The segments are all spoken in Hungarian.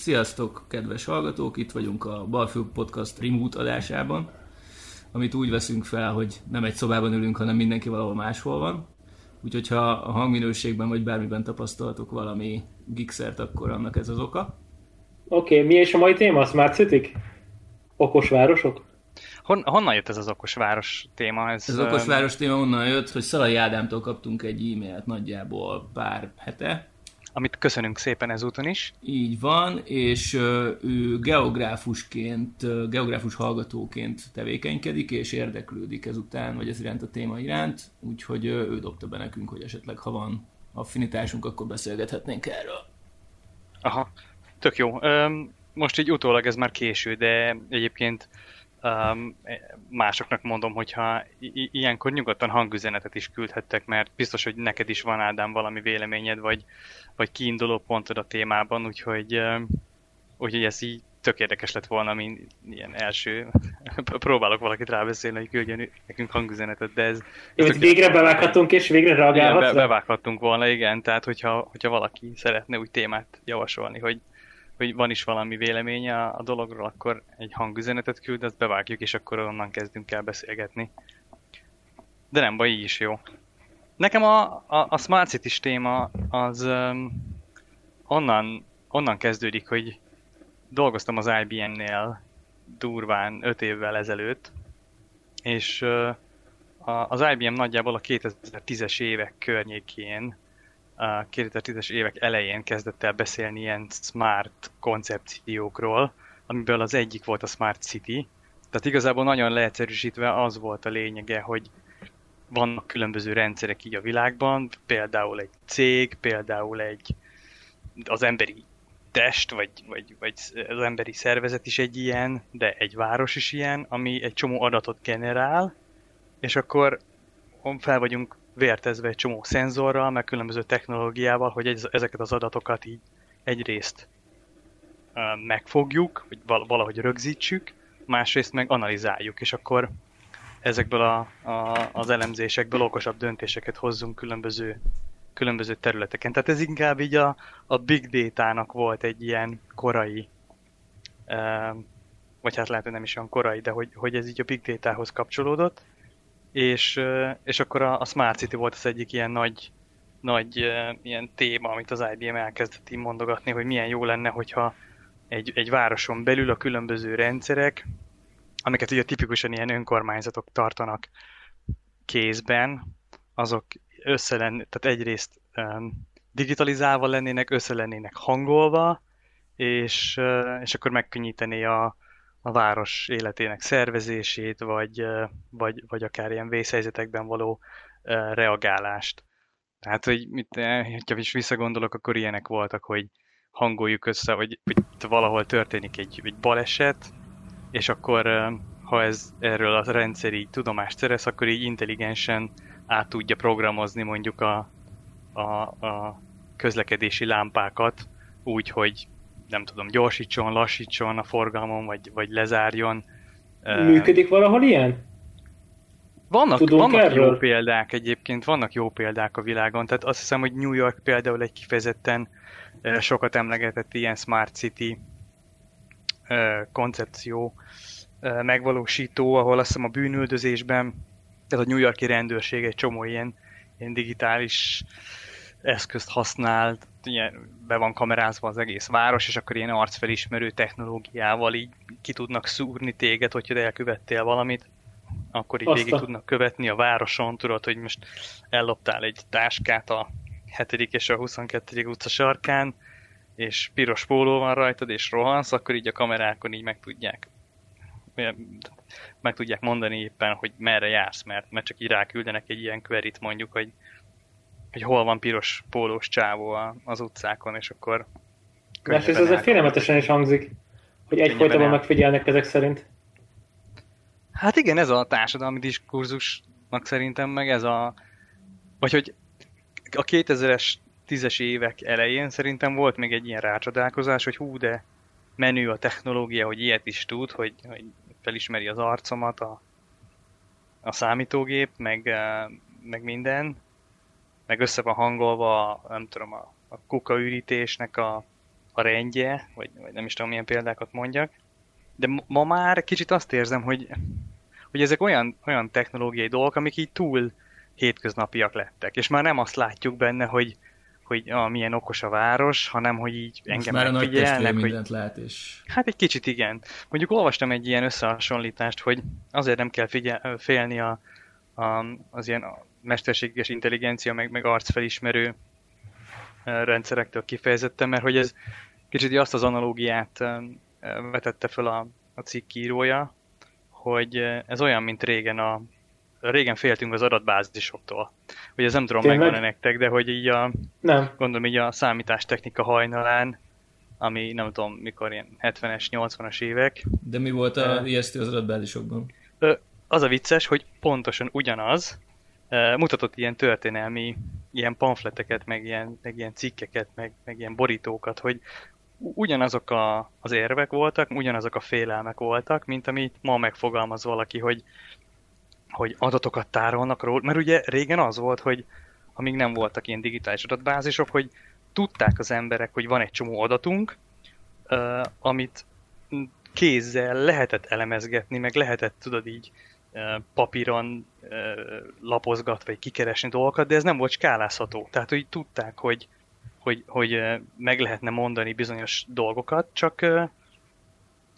Sziasztok, kedves hallgatók! Itt vagyunk a Balfő Podcast remote adásában, amit úgy veszünk fel, hogy nem egy szobában ülünk, hanem mindenki valahol máshol van. Úgyhogy ha a hangminőségben vagy bármiben tapasztaltok valami gikszert, akkor annak ez az oka. Oké, okay, mi is a mai téma? Smart City? Okos városok? Hon, honnan jött ez az okos város téma? Ez, ez az okos város téma onnan jött, hogy Szalai Ádámtól kaptunk egy e-mailt nagyjából pár hete, amit köszönünk szépen ezúton is. Így van, és ő geográfusként, geográfus hallgatóként tevékenykedik, és érdeklődik ezután, vagy ez iránt a téma iránt, úgyhogy ő dobta be nekünk, hogy esetleg ha van affinitásunk, akkor beszélgethetnénk erről. Aha, tök jó. Most így utólag ez már késő, de egyébként um, másoknak mondom, hogyha i- ilyenkor nyugodtan hangüzenetet is küldhettek, mert biztos, hogy neked is van Ádám valami véleményed, vagy, vagy kiinduló pontod a témában, úgyhogy, um, úgyhogy ez így tök érdekes lett volna, mint ilyen első, próbálok valakit rábeszélni, hogy küldjön nekünk hangüzenetet, de ez... Jó, hogy végre bevághatunk és végre reagálhatsz? Igen, be, bevághattunk volna, igen, tehát hogyha, hogyha valaki szeretne úgy témát javasolni, hogy hogy van is valami véleménye a dologról, akkor egy hangüzenetet küld, azt bevágjuk, és akkor onnan kezdünk el beszélgetni. De nem baj, így is jó. Nekem a, a, a Smart city téma az um, onnan, onnan kezdődik, hogy dolgoztam az IBM-nél durván 5 évvel ezelőtt, és uh, az IBM nagyjából a 2010-es évek környékén a 2010-es évek elején kezdett el beszélni ilyen smart koncepciókról, amiből az egyik volt a Smart City. Tehát igazából nagyon leegyszerűsítve az volt a lényege, hogy vannak különböző rendszerek így a világban, például egy cég, például egy az emberi test, vagy, vagy, vagy az emberi szervezet is egy ilyen, de egy város is ilyen, ami egy csomó adatot generál, és akkor fel vagyunk vértezve egy csomó szenzorral, meg különböző technológiával, hogy ezeket az adatokat így egyrészt megfogjuk, vagy valahogy rögzítsük, másrészt meg analizáljuk, és akkor ezekből a, a, az elemzésekből okosabb döntéseket hozzunk különböző, különböző területeken. Tehát ez inkább így a, a big data-nak volt egy ilyen korai, vagy hát lehet, hogy nem is olyan korai, de hogy, hogy ez így a big data-hoz kapcsolódott, és, és akkor a, a Smart City volt az egyik ilyen nagy, nagy ilyen téma, amit az IBM elkezdett így mondogatni, hogy milyen jó lenne, hogyha egy, egy városon belül a különböző rendszerek, amiket ugye tipikusan ilyen önkormányzatok tartanak kézben, azok össze lenn, tehát egyrészt um, digitalizálva lennének, össze lennének hangolva, és, uh, és akkor megkönnyítené a, a város életének szervezését, vagy, vagy, vagy akár ilyen vészhelyzetekben való reagálást. Tehát, hogy mit, ha is visszagondolok, akkor ilyenek voltak, hogy hangoljuk össze, vagy hogy valahol történik egy, egy baleset, és akkor ha ez erről a rendszer így tudomást szerez, akkor így intelligensen át tudja programozni mondjuk a, a, a közlekedési lámpákat úgy, hogy nem tudom, gyorsítson, lassítson a forgalmon, vagy, vagy lezárjon. Működik valahol ilyen? Vannak, vannak jó példák egyébként, vannak jó példák a világon, tehát azt hiszem, hogy New York például egy kifejezetten sokat emlegetett ilyen Smart City koncepció megvalósító, ahol azt hiszem a bűnüldözésben, tehát a New Yorki rendőrség egy csomó ilyen, ilyen digitális eszközt használ, ilyen be van kamerázva az egész város, és akkor ilyen arcfelismerő technológiával így ki tudnak szúrni téged, hogyha elkövettél valamit, akkor így Azta. végig tudnak követni a városon, tudod, hogy most elloptál egy táskát a 7. és a 22. utca sarkán, és piros póló van rajtad, és rohansz, akkor így a kamerákon így meg tudják meg tudják mondani éppen, hogy merre jársz, mert, mert csak így ráküldenek egy ilyen query mondjuk, hogy hogy hol van piros pólós csávó az utcákon, és akkor... Mert ez azért félelmetesen is hangzik, hogy egyfolytában megfigyelnek ezek szerint. Hát igen, ez a társadalmi diskurzusnak szerintem, meg ez a... Vagy hogy a 2000-es, 10-es évek elején szerintem volt még egy ilyen rácsodálkozás, hogy hú, de menő a technológia, hogy ilyet is tud, hogy, hogy felismeri az arcomat a, a számítógép, meg, meg minden, meg össze van hangolva, nem tudom, a, a kukaürítésnek a, a rendje, vagy, vagy nem is tudom milyen példákat mondjak, de ma már kicsit azt érzem, hogy, hogy ezek olyan, olyan technológiai dolgok, amik így túl hétköznapiak lettek, és már nem azt látjuk benne, hogy, hogy ah, milyen okos a város, hanem hogy így Most engem már megfigyelnek. Hogy... mindent lát, és... Hát egy kicsit igen. Mondjuk olvastam egy ilyen összehasonlítást, hogy azért nem kell figyel, félni a, a, az ilyen mesterséges intelligencia, meg, meg arcfelismerő rendszerektől kifejezetten, mert hogy ez kicsit azt az analógiát vetette fel a, a cikk írója, hogy ez olyan, mint régen a régen féltünk az adatbázisoktól. Hogy ez nem tudom, Tényleg? megvan-e nektek, de hogy így a, nem. gondolom így a számítástechnika hajnalán, ami nem tudom, mikor ilyen 70-es, 80-as évek. De mi volt a ijesztő az adatbázisokban? Az a vicces, hogy pontosan ugyanaz, mutatott ilyen történelmi ilyen pamfleteket, meg ilyen, meg ilyen cikkeket, meg, meg ilyen borítókat, hogy ugyanazok a, az érvek voltak, ugyanazok a félelmek voltak, mint amit ma megfogalmaz valaki, hogy hogy adatokat tárolnak róla, mert ugye régen az volt, hogy amíg nem voltak ilyen digitális adatbázisok, hogy tudták az emberek, hogy van egy csomó adatunk, uh, amit kézzel lehetett elemezgetni, meg lehetett, tudod így, uh, papíron lapozgatva, vagy kikeresni dolgokat, de ez nem volt skálázható. Tehát, hogy tudták, hogy, hogy, hogy meg lehetne mondani bizonyos dolgokat, csak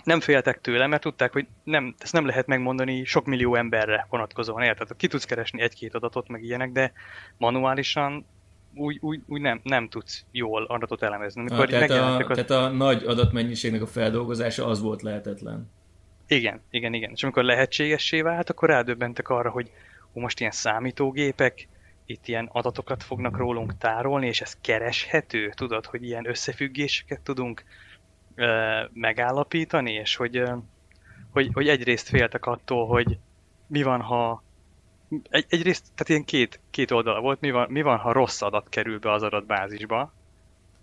nem féltek tőle, mert tudták, hogy nem, ezt nem lehet megmondani sok millió emberre vonatkozóan, érted? Ki tudsz keresni egy-két adatot, meg ilyenek, de manuálisan úgy, úgy, úgy nem, nem tudsz jól adatot elemezni. Amikor ah, tehát, a, az... tehát a nagy adatmennyiségnek a feldolgozása az volt lehetetlen. Igen, igen, igen. És amikor lehetségessé vált, akkor rádöbbentek arra, hogy ó, most ilyen számítógépek, itt ilyen adatokat fognak rólunk tárolni, és ez kereshető, tudod, hogy ilyen összefüggéseket tudunk megállapítani, és hogy, hogy, hogy egyrészt féltek attól, hogy mi van, ha egy, egyrészt, tehát ilyen két, két oldala volt, mi van, mi van, ha rossz adat kerül be az adatbázisba,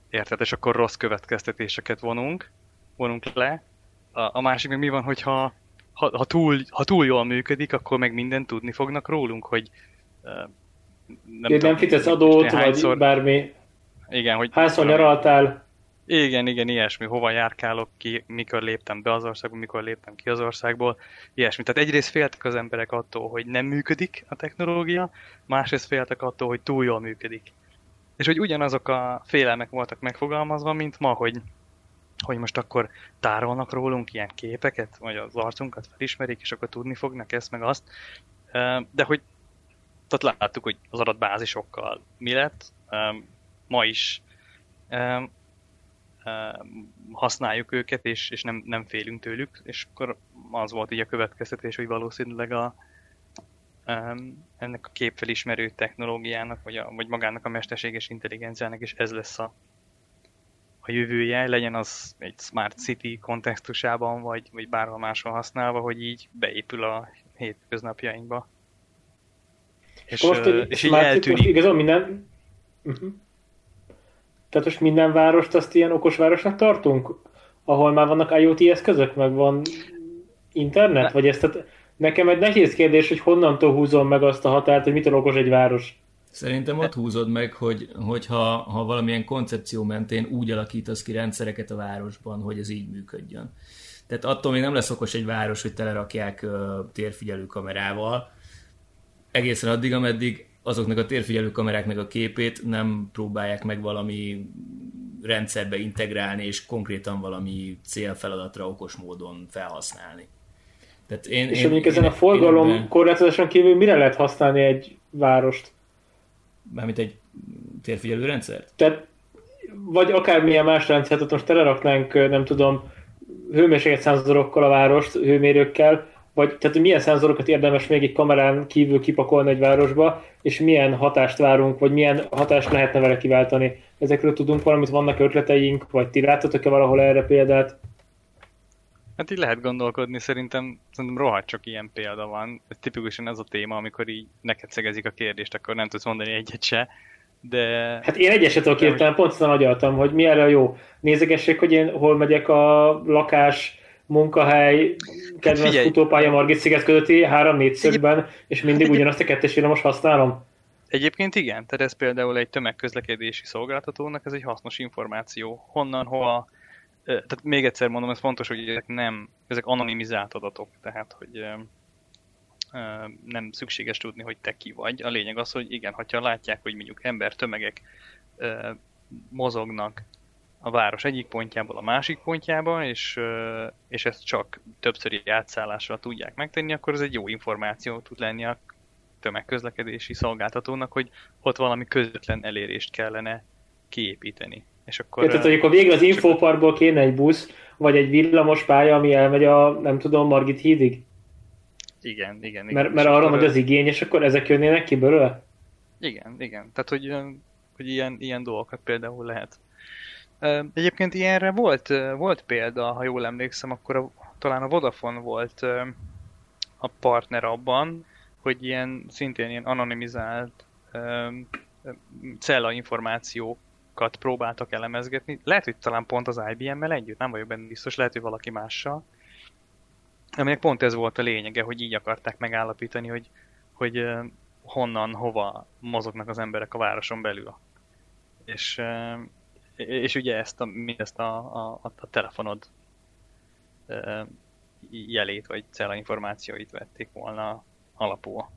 érted, és akkor rossz következtetéseket vonunk, vonunk le. A, a másik meg mi van, hogyha ha, ha, túl, ha túl jól működik, akkor meg mindent tudni fognak rólunk, hogy uh, nem, tudom, nem fitesz adót, vagy bármi. Igen, hogy... Hányszor nyaraltál? Igen, igen, ilyesmi. Hova járkálok ki, mikor léptem be az országból, mikor léptem ki az országból, ilyesmi. Tehát egyrészt féltek az emberek attól, hogy nem működik a technológia, másrészt féltek attól, hogy túl jól működik. És hogy ugyanazok a félelmek voltak megfogalmazva, mint ma, hogy, hogy most akkor tárolnak rólunk ilyen képeket, vagy az arcunkat felismerik, és akkor tudni fognak ezt meg azt. De hogy tehát láttuk, hogy az adatbázisokkal mi lett, ma is használjuk őket, és, és nem, nem félünk tőlük, és akkor az volt így a következtetés, hogy valószínűleg a, ennek a képfelismerő technológiának, vagy, a, vagy magának a mesterséges intelligenciának is ez lesz a, a jövője, legyen az egy Smart City kontextusában, vagy, vagy bárhol máshol használva, hogy így beépül a hétköznapjainkba. És, most, és így eltűnik. Most igazán minden... Uh-huh. Tehát most minden várost azt ilyen okos városnak tartunk? Ahol már vannak IoT eszközök, meg van internet? Ne. Vagy ezt, tehát nekem egy nehéz kérdés, hogy honnantól húzom meg azt a határt, hogy mitől okos egy város? Szerintem ott húzod meg, hogy, hogyha ha valamilyen koncepció mentén úgy alakítasz ki rendszereket a városban, hogy ez így működjön. Tehát attól még nem lesz okos egy város, hogy telerakják uh, térfigyelő kamerával, egészen addig, ameddig azoknak a térfigyelő kameráknak a képét nem próbálják meg valami rendszerbe integrálni, és konkrétan valami célfeladatra okos módon felhasználni. Tehát én, és én, mondjuk ezen a forgalom ebben... korlátozáson kívül mire lehet használni egy várost? Mármint egy térfigyelő rendszert? Tehát, vagy akármilyen más rendszert, ott most teleraknánk, nem tudom, hőmérséklet szenzorokkal a várost, hőmérőkkel, vagy tehát milyen szenzorokat érdemes még egy kamerán kívül kipakolni egy városba, és milyen hatást várunk, vagy milyen hatást lehetne vele kiváltani. Ezekről tudunk valamit, vannak ötleteink, vagy ti láttatok-e valahol erre példát? Hát így lehet gondolkodni, szerintem, szerintem rohadt csak ilyen példa van. Ez tipikusan ez a téma, amikor így neked szegezik a kérdést, akkor nem tudsz mondani egyet se. De... Hát én egyeset tudok érteni, pont aztán agyaltam, hogy mi erre jó. Nézegessék, hogy én hol megyek a lakás munkahely, kedvenc futópálya Margit sziget közötti három négyszögben, és mindig ugyanazt a kettes villamos használom. Egyébként igen, tehát ez például egy tömegközlekedési szolgáltatónak ez egy hasznos információ. Honnan, hova, tehát még egyszer mondom, ez fontos, hogy ezek nem, ezek anonimizált adatok, tehát hogy nem szükséges tudni, hogy te ki vagy. A lényeg az, hogy igen, ha látják, hogy mondjuk ember tömegek mozognak a város egyik pontjából a másik pontjába, és, és ezt csak többszöri átszállással tudják megtenni, akkor ez egy jó információ tud lenni a tömegközlekedési szolgáltatónak, hogy ott valami közvetlen elérést kellene kiépíteni. És akkor, ja, tehát, hogy akkor végül az infoparkból kéne egy busz, vagy egy villamos pálya, ami elmegy a, nem tudom, Margit hídig? Igen, igen. igen. Mert, mert arra nagy az igény, és akkor ezek jönnének ki belőle? Igen, igen. Tehát, hogy, hogy ilyen, ilyen dolgokat például lehet. Egyébként ilyenre volt, volt példa, ha jól emlékszem, akkor a, talán a Vodafone volt a partner abban, hogy ilyen szintén ilyen anonimizált cella információkat próbáltak elemezgetni. Lehet, hogy talán pont az IBM-mel együtt, nem vagyok benne biztos, lehet, hogy valaki mással. Aminek pont ez volt a lényege, hogy így akarták megállapítani, hogy, hogy honnan, hova mozognak az emberek a városon belül. És, és ugye ezt a, mindezt a, a, a telefonod jelét, vagy cella információit vették volna alapul.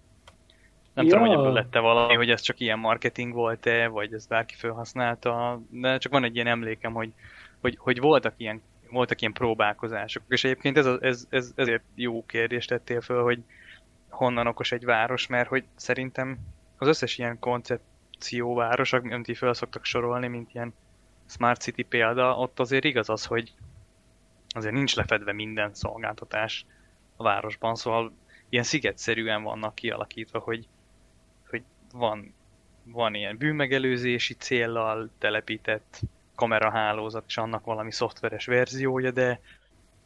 Nem ja. tudom, hogy ebből lett valami, hogy ez csak ilyen marketing volt-e, vagy ez bárki felhasználta, de csak van egy ilyen emlékem, hogy, hogy, hogy voltak ilyen voltak ilyen próbálkozások, és egyébként ez, ez, ez, ezért jó kérdést tettél föl, hogy honnan okos egy város, mert hogy szerintem az összes ilyen koncepcióváros, amit így fel szoktak sorolni, mint ilyen Smart City példa, ott azért igaz az, hogy azért nincs lefedve minden szolgáltatás a városban, szóval ilyen szigetszerűen vannak kialakítva, hogy van, van ilyen bűnmegelőzési céllal telepített kamerahálózat, és annak valami szoftveres verziója, de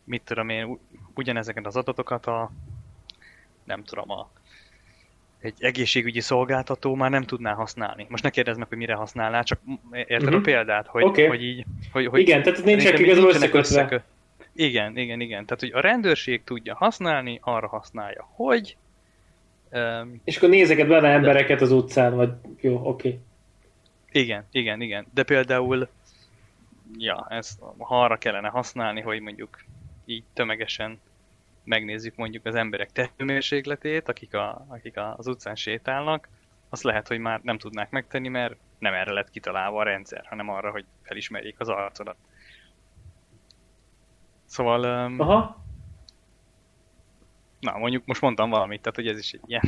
mit tudom én, ugyanezeket az adatokat a nem tudom, a, egy egészségügyi szolgáltató már nem tudná használni. Most ne kérdezd meg, hogy mire használná, csak érted uh-huh. a mhm. példát, hogy, okay. hogy így... Hogy, hogy igen, tehát nincsenek igazából összekötve. Összekö... Igen, igen, igen. Tehát, hogy a rendőrség tudja használni, arra használja. Hogy? Um, és akkor nézeket bele embereket az utcán, vagy jó, oké. Okay. Igen, igen, igen. De például, ja, ezt ha arra kellene használni, hogy mondjuk így tömegesen megnézzük mondjuk az emberek tetőmérsékletét, akik, a, akik az utcán sétálnak, azt lehet, hogy már nem tudnák megtenni, mert nem erre lett kitalálva a rendszer, hanem arra, hogy felismerjék az arcodat. Szóval... Um, Aha. Na, mondjuk most mondtam valamit, tehát hogy ez is egy ilyen...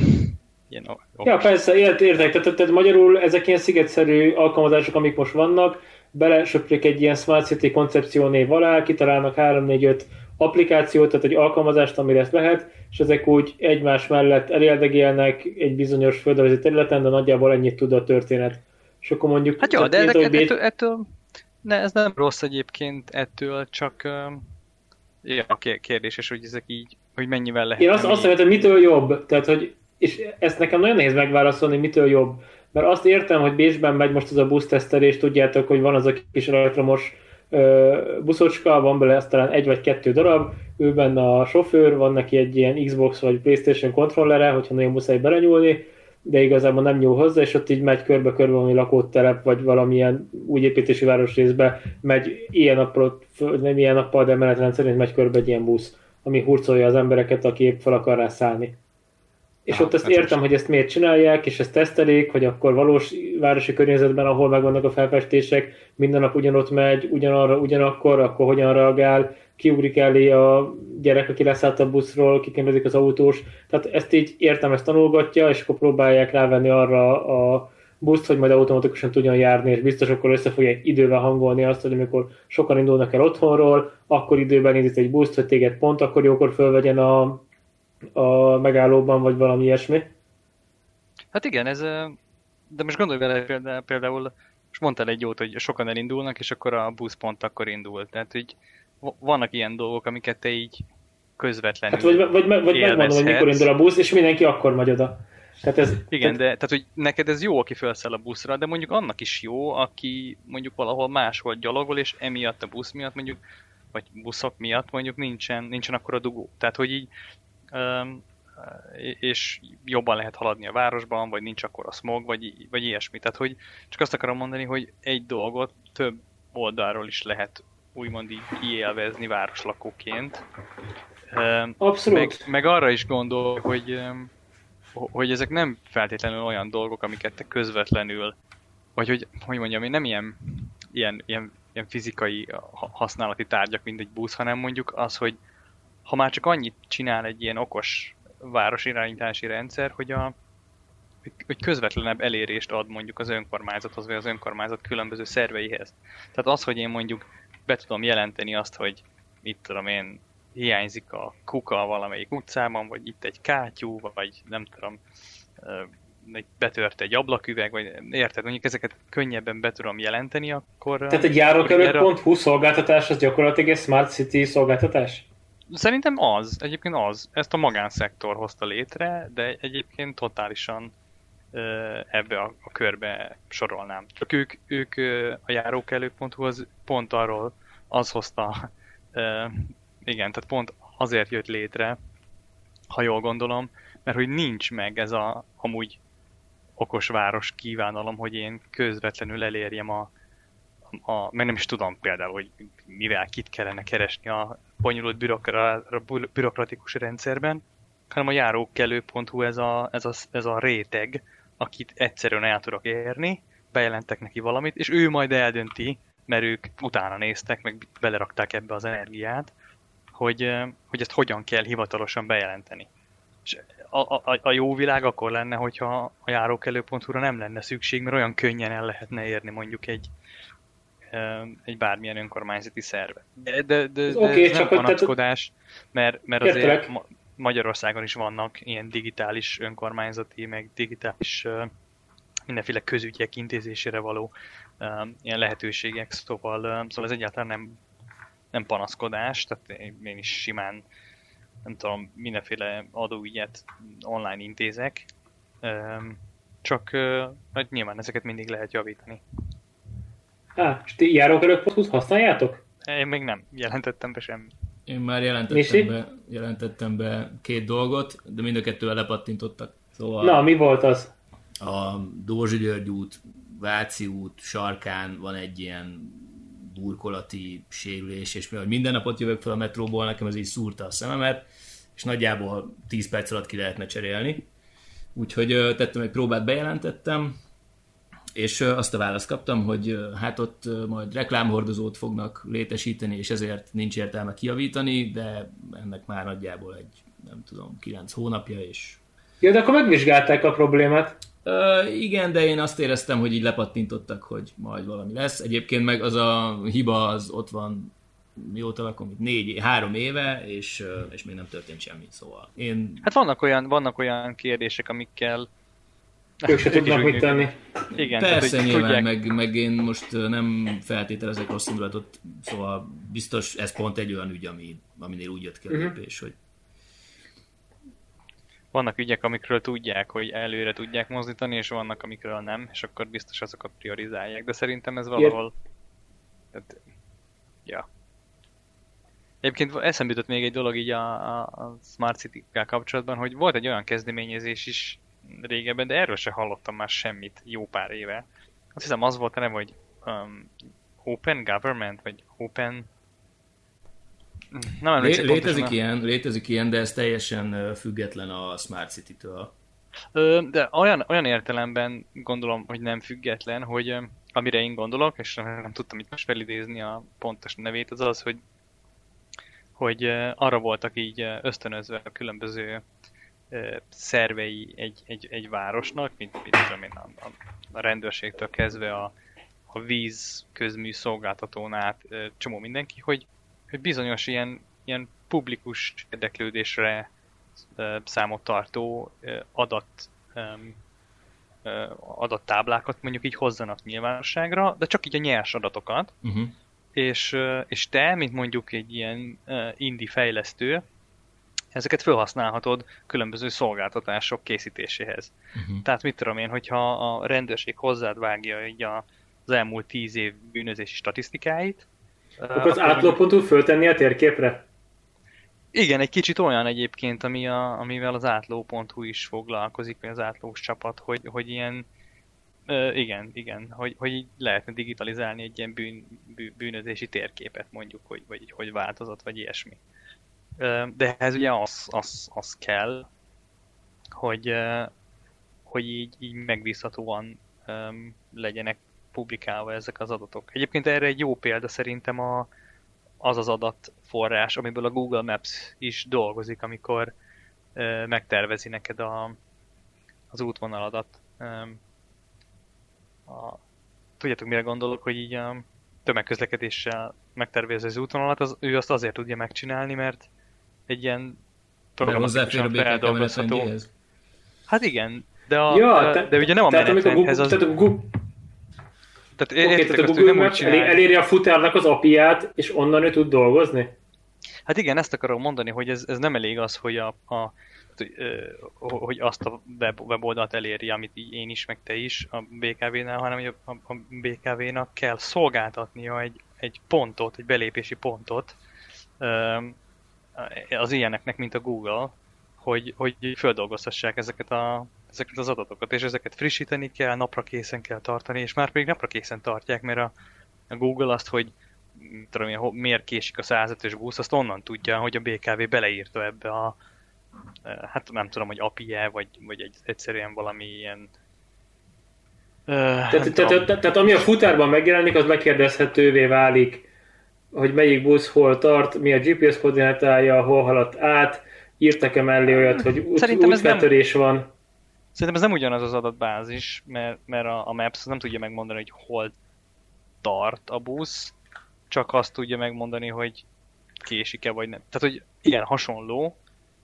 ilyen ja, persze, ért, értek. Tehát, tehát magyarul ezek ilyen szigetszerű alkalmazások, amik most vannak, belesöprik egy ilyen Smart City koncepció név alá, kitalálnak 3-4-5 applikációt, tehát egy alkalmazást, amire ezt lehet, és ezek úgy egymás mellett elérdegélnek egy bizonyos földrajzi területen, de nagyjából ennyit tud a történet. És akkor mondjuk... Hát jó, de ezek, ettől, ettől, ettől, ne, ez nem rossz egyébként ettől, csak uh, ja, kérdéses, hogy ezek így, hogy mennyivel lehet. Én azt, azt hogy mitől jobb, tehát hogy, és ezt nekem nagyon nehéz megválaszolni, mitől jobb. Mert azt értem, hogy Bécsben megy most az a busztesztelés, tudjátok, hogy van az a kis elektromos buszocska, van belőle talán egy vagy kettő darab, ő benne a sofőr, van neki egy ilyen Xbox vagy Playstation kontrollere, hogyha nagyon muszáj belenyúlni, de igazából nem nyúl hozzá, és ott így megy körbe-körbe valami lakótelep, vagy valamilyen új építési városrészbe, megy ilyen nappal, nem ilyen nappal, de menetlen szerint megy körbe egy ilyen busz, ami hurcolja az embereket, aki épp fel akar rá szállni. És Aha, ott ezt értem, hogy ezt miért csinálják, és ezt tesztelik, hogy akkor valós városi környezetben, ahol megvannak a felfestések, minden nap ugyanott megy, ugyanarra, ugyanakkor, akkor hogyan reagál, kiugrik elé a gyerek, aki leszállt a buszról, kikérdezik az autós. Tehát ezt így értem, ezt tanulgatja, és akkor próbálják rávenni arra a buszt, hogy majd automatikusan tudjon járni, és biztos akkor össze fogják idővel hangolni azt, hogy amikor sokan indulnak el otthonról, akkor időben indít egy buszt, hogy téged pont akkor jókor fölvegyen a a megállóban, vagy valami ilyesmi. Hát igen, ez, de most gondolj vele például, például most mondtál egy jót, hogy sokan elindulnak, és akkor a busz pont akkor indul. Tehát, hogy vannak ilyen dolgok, amiket te így közvetlenül Hát vagy, vagy, vagy, vagy megmondom, hogy mikor indul a busz, és mindenki akkor megy oda. Tehát ez, Igen, de tehát, hogy neked ez jó, aki felszáll a buszra, de mondjuk annak is jó, aki mondjuk valahol máshol gyalogol, és emiatt a busz miatt mondjuk, vagy buszok miatt mondjuk nincsen, nincsen akkor a dugó. Tehát, hogy így és jobban lehet haladni a városban, vagy nincs akkor a smog, vagy, vagy ilyesmi. Tehát, hogy csak azt akarom mondani, hogy egy dolgot több oldalról is lehet úgymond így kiélvezni városlakóként. Abszolút. Meg, meg arra is gondol, hogy, hogy ezek nem feltétlenül olyan dolgok, amiket te közvetlenül, vagy hogy, hogy mondjam, én nem ilyen, ilyen, ilyen, ilyen fizikai használati tárgyak, mint egy busz, hanem mondjuk az, hogy ha már csak annyit csinál egy ilyen okos városirányítási rendszer, hogy, a, hogy közvetlenebb elérést ad mondjuk az önkormányzathoz, vagy az önkormányzat különböző szerveihez. Tehát az, hogy én mondjuk be tudom jelenteni azt, hogy mit tudom én, hiányzik a kuka valamelyik utcában, vagy itt egy kátyú, vagy nem tudom, betört egy ablaküveg, vagy érted, mondjuk ezeket könnyebben be tudom jelenteni, akkor... Tehát egy járókelő.hu szolgáltatás az gyakorlatilag egy Smart City szolgáltatás? Szerintem az, egyébként az. Ezt a magánszektor hozta létre, de egyébként totálisan ebbe a, a körbe sorolnám. Csak ők, ők a járókelő.hu az pont arról az hozta, igen, tehát pont azért jött létre, ha jól gondolom, mert hogy nincs meg ez a amúgy okos város kívánalom, hogy én közvetlenül elérjem a, a, meg nem is tudom például, hogy mivel kit kellene keresni a bonyolult bürokra, bürokratikus rendszerben, hanem a járókelő.hu ez a, ez, a, ez a réteg, akit egyszerűen el tudok érni, bejelentek neki valamit, és ő majd eldönti, mert ők utána néztek, meg belerakták ebbe az energiát, hogy, hogy ezt hogyan kell hivatalosan bejelenteni. És a, a, a jó világ akkor lenne, hogyha a járókelő.hu-ra nem lenne szükség, mert olyan könnyen el lehetne érni mondjuk egy, egy bármilyen önkormányzati szerve. De, de, de, de okay, ez nem panaszkodás, mert, mert azért Magyarországon is vannak ilyen digitális önkormányzati, meg digitális mindenféle közügyek intézésére való ilyen lehetőségek, szóval, szóval ez egyáltalán nem, nem panaszkodás, tehát én is simán nem tudom, mindenféle adóügyet online intézek, csak hát nyilván ezeket mindig lehet javítani. Á, és ti járókörök használjátok? Én még nem jelentettem be semmit. Én már jelentettem be, jelentettem be két dolgot, de mind a kettővel lepattintottak. Szóval Na, mi volt az? A Dózsi György út, Váci út sarkán van egy ilyen burkolati sérülés, és mivel minden napot jövök fel a metróból, nekem ez így szúrta a szememet, és nagyjából 10 perc alatt ki lehetne cserélni. Úgyhogy tettem egy próbát, bejelentettem, és azt a választ kaptam, hogy hát ott majd reklámhordozót fognak létesíteni, és ezért nincs értelme kiavítani, de ennek már nagyjából egy, nem tudom, 9 hónapja, és... Ja, de akkor megvizsgálták a problémát. Uh, igen, de én azt éreztem, hogy így lepattintottak, hogy majd valami lesz. Egyébként meg az a hiba az ott van mióta lakom itt négy, három éve, és, és még nem történt semmi, szóval én... Hát vannak olyan, vannak olyan kérdések, amikkel ők se tudnak mit tenni. Igen, Persze, tehát, nyilván, tudják... meg, meg én most nem feltételezek rossz indulatot, szóval biztos ez pont egy olyan ügy, ami, aminél úgy jött ki a uh-huh. lépés, hogy vannak ügyek, amikről tudják, hogy előre tudják mozdítani, és vannak, amikről nem, és akkor biztos azokat priorizálják. De szerintem ez valahol... Tehát, ja. Egyébként eszembe jutott még egy dolog így a, a, a Smart City-kel kapcsolatban, hogy volt egy olyan kezdeményezés is régebben, de erről se hallottam már semmit jó pár éve. Azt hiszem az volt a neve, hogy um, Open Government, vagy Open... Nem emlékszem Lé- létezik, ilyen, létezik ilyen, de ez teljesen független a Smart City-től. De olyan, olyan értelemben gondolom, hogy nem független, hogy amire én gondolok, és nem tudtam itt most felidézni a pontos nevét, az az, hogy hogy arra voltak így ösztönözve a különböző szervei egy, egy, egy városnak, mint, mint tudom én, a, a rendőrségtől kezdve a, a víz közmű szolgáltatón át csomó mindenki, hogy, hogy bizonyos ilyen, ilyen publikus érdeklődésre számot tartó adat adattáblákat mondjuk így hozzanak nyilvánosságra, de csak így a nyers adatokat, uh-huh. és, és te, mint mondjuk egy ilyen indie fejlesztő, ezeket felhasználhatod különböző szolgáltatások készítéséhez. Uh-huh. Tehát mit tudom én, hogyha a rendőrség hozzád vágja így a, az elmúlt tíz év bűnözési statisztikáit, akkor az átlagpontú föltenni a térképre? Igen, egy kicsit olyan egyébként, ami a, amivel az átló.hu is foglalkozik, vagy az átlós csapat, hogy, hogy ilyen, ö, igen, igen, hogy, hogy így lehetne digitalizálni egy ilyen bűn, bűn, bűnözési térképet mondjuk, hogy, vagy hogy változott, vagy ilyesmi. Ö, de ehhez ugye az, az, az kell, hogy, hogy így, így megbízhatóan legyenek publikálva ezek az adatok. Egyébként erre egy jó példa szerintem a, az az adatforrás, amiből a Google Maps is dolgozik, amikor ö, megtervezi neked a, az útvonaladat. Ö, a, tudjátok, mire gondolok, hogy így a tömegközlekedéssel megtervezi az útvonalat, az, ő azt azért tudja megcsinálni, mert egy ilyen programatikusan feldolgozható. Hát igen, de, a, ja, de, te, de ugye nem a menetrendhez az... Tehát a Google, tehát, okay, tehát a Google Maps eléri a futárnak az API-át, és onnan ő tud dolgozni? Hát igen, ezt akarom mondani, hogy ez, ez nem elég az, hogy, a, a, hogy azt a web, weboldalt eléri, amit én is, meg te is a BKV-nál, hanem hogy a, a BKV-nak kell szolgáltatnia egy, egy pontot, egy belépési pontot az ilyeneknek, mint a Google, hogy, hogy földolgozhassák ezeket a, ezeket az adatokat, és ezeket frissíteni kell, napra készen kell tartani, és már pedig napra készen tartják, mert a, a Google azt, hogy tudom én, miért késik a 105-ös busz, azt onnan tudja, hogy a BKV beleírta ebbe a, e, hát nem tudom, hogy API-e, vagy, vagy egy, egyszerűen valami ilyen tehát, tehát, tehát, tehát ami a futárban megjelenik, az megkérdezhetővé válik, hogy melyik busz hol tart, mi a GPS koordinátája, hol haladt át, írtak-e mellé olyat, hogy út, útfetörés nem... van. Szerintem ez nem ugyanaz az adatbázis, mert, mert a, a Maps nem tudja megmondani, hogy hol tart a busz, csak azt tudja megmondani, hogy késik-e vagy nem. Tehát, hogy igen, hasonló,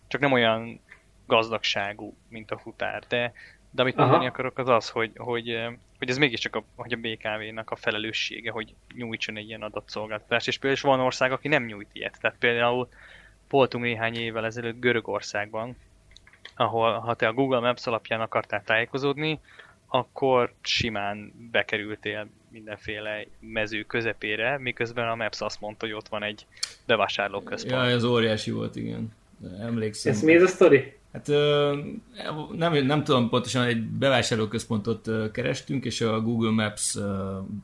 csak nem olyan gazdagságú, mint a futár, de, de amit Aha. mondani akarok az az, hogy, hogy, hogy ez mégiscsak a, hogy a BKV-nak a felelőssége, hogy nyújtson egy ilyen adatszolgáltatást, és például van ország, aki nem nyújt ilyet. Tehát például voltunk néhány évvel ezelőtt Görögországban, ahol ha te a Google Maps alapján akartál tájékozódni, akkor simán bekerültél mindenféle mező közepére, miközben a Maps azt mondta, hogy ott van egy bevásárlóközpont. Ja, ez óriási volt, igen. Emlékszem. Ez mi ez a sztori? Hát nem, nem tudom pontosan, egy bevásárlóközpontot kerestünk, és a Google Maps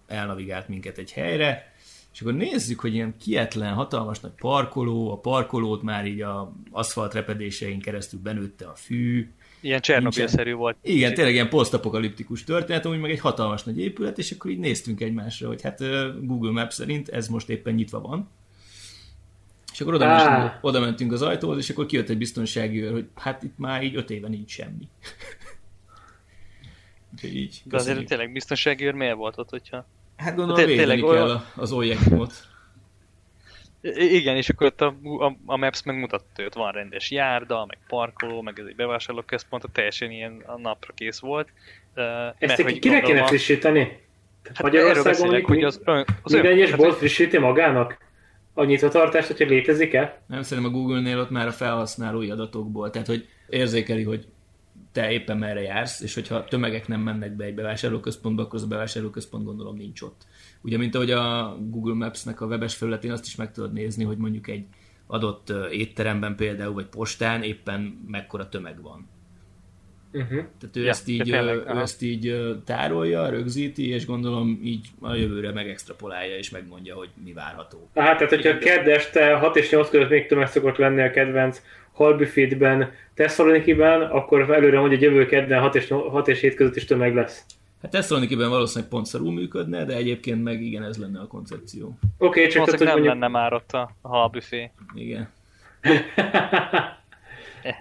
elnavigált minket egy helyre, és akkor nézzük, hogy ilyen kietlen, hatalmas nagy parkoló, a parkolót már így a aszfalt repedésein keresztül benőtte a fű. Ilyen Csernobyl-szerű volt. Igen, tényleg ilyen posztapokaliptikus történet, amúgy meg egy hatalmas nagy épület, és akkor így néztünk egymásra, hogy hát Google Maps szerint ez most éppen nyitva van. És akkor oda, ah. mentünk, oda mentünk az ajtóhoz, és akkor kijött egy biztonsági őr, hogy hát itt már így öt éve nincs semmi. Úgyhogy így. De azért tényleg biztonsági őr miért volt ott, hogyha Hát gondolom védeni kell olyan... az objektumot. Igen, és akkor ott a, a, a Maps megmutatta, hogy ott van rendes járda, meg parkoló, meg ez egy bevásárlóközpont, teljesen ilyen a napra kész volt. Uh, Ezt mert, kire kéne frissíteni? Hát Magyarországon beszélek, hogy az, az minden egyes bolt frissíti magának? A nyitvatartást, hogyha létezik-e? Nem, szerintem a Google-nél ott már a felhasználói adatokból, tehát hogy érzékeli, hogy te éppen merre jársz, és hogyha tömegek nem mennek be egy bevásárlóközpontba, akkor az a bevásárlóközpont gondolom nincs ott. Ugye, mint ahogy a Google Maps-nek a webes felületén azt is meg tudod nézni, hogy mondjuk egy adott étteremben például, vagy postán éppen mekkora tömeg van. Uh-huh. Tehát ő, ja, ezt így, tényleg, ő ezt így tárolja, rögzíti, és gondolom így a jövőre megextrapolálja, és megmondja, hogy mi várható. Hát, tehát hogyha kedd este 6 és 8 között még tömeg szokott lenni a kedvenc Halbüfétben, Tesszalonikiben, akkor előre mondja, hogy jövő kedden 6 és, 6 és 7 között is tömeg lesz. Hát Tesszalonikiben valószínűleg pont szarul működne, de egyébként meg igen, ez lenne a koncepció. Oké, okay, csak tehát, hogy nem mondjuk... lenne már ott a halbüfé. Igen.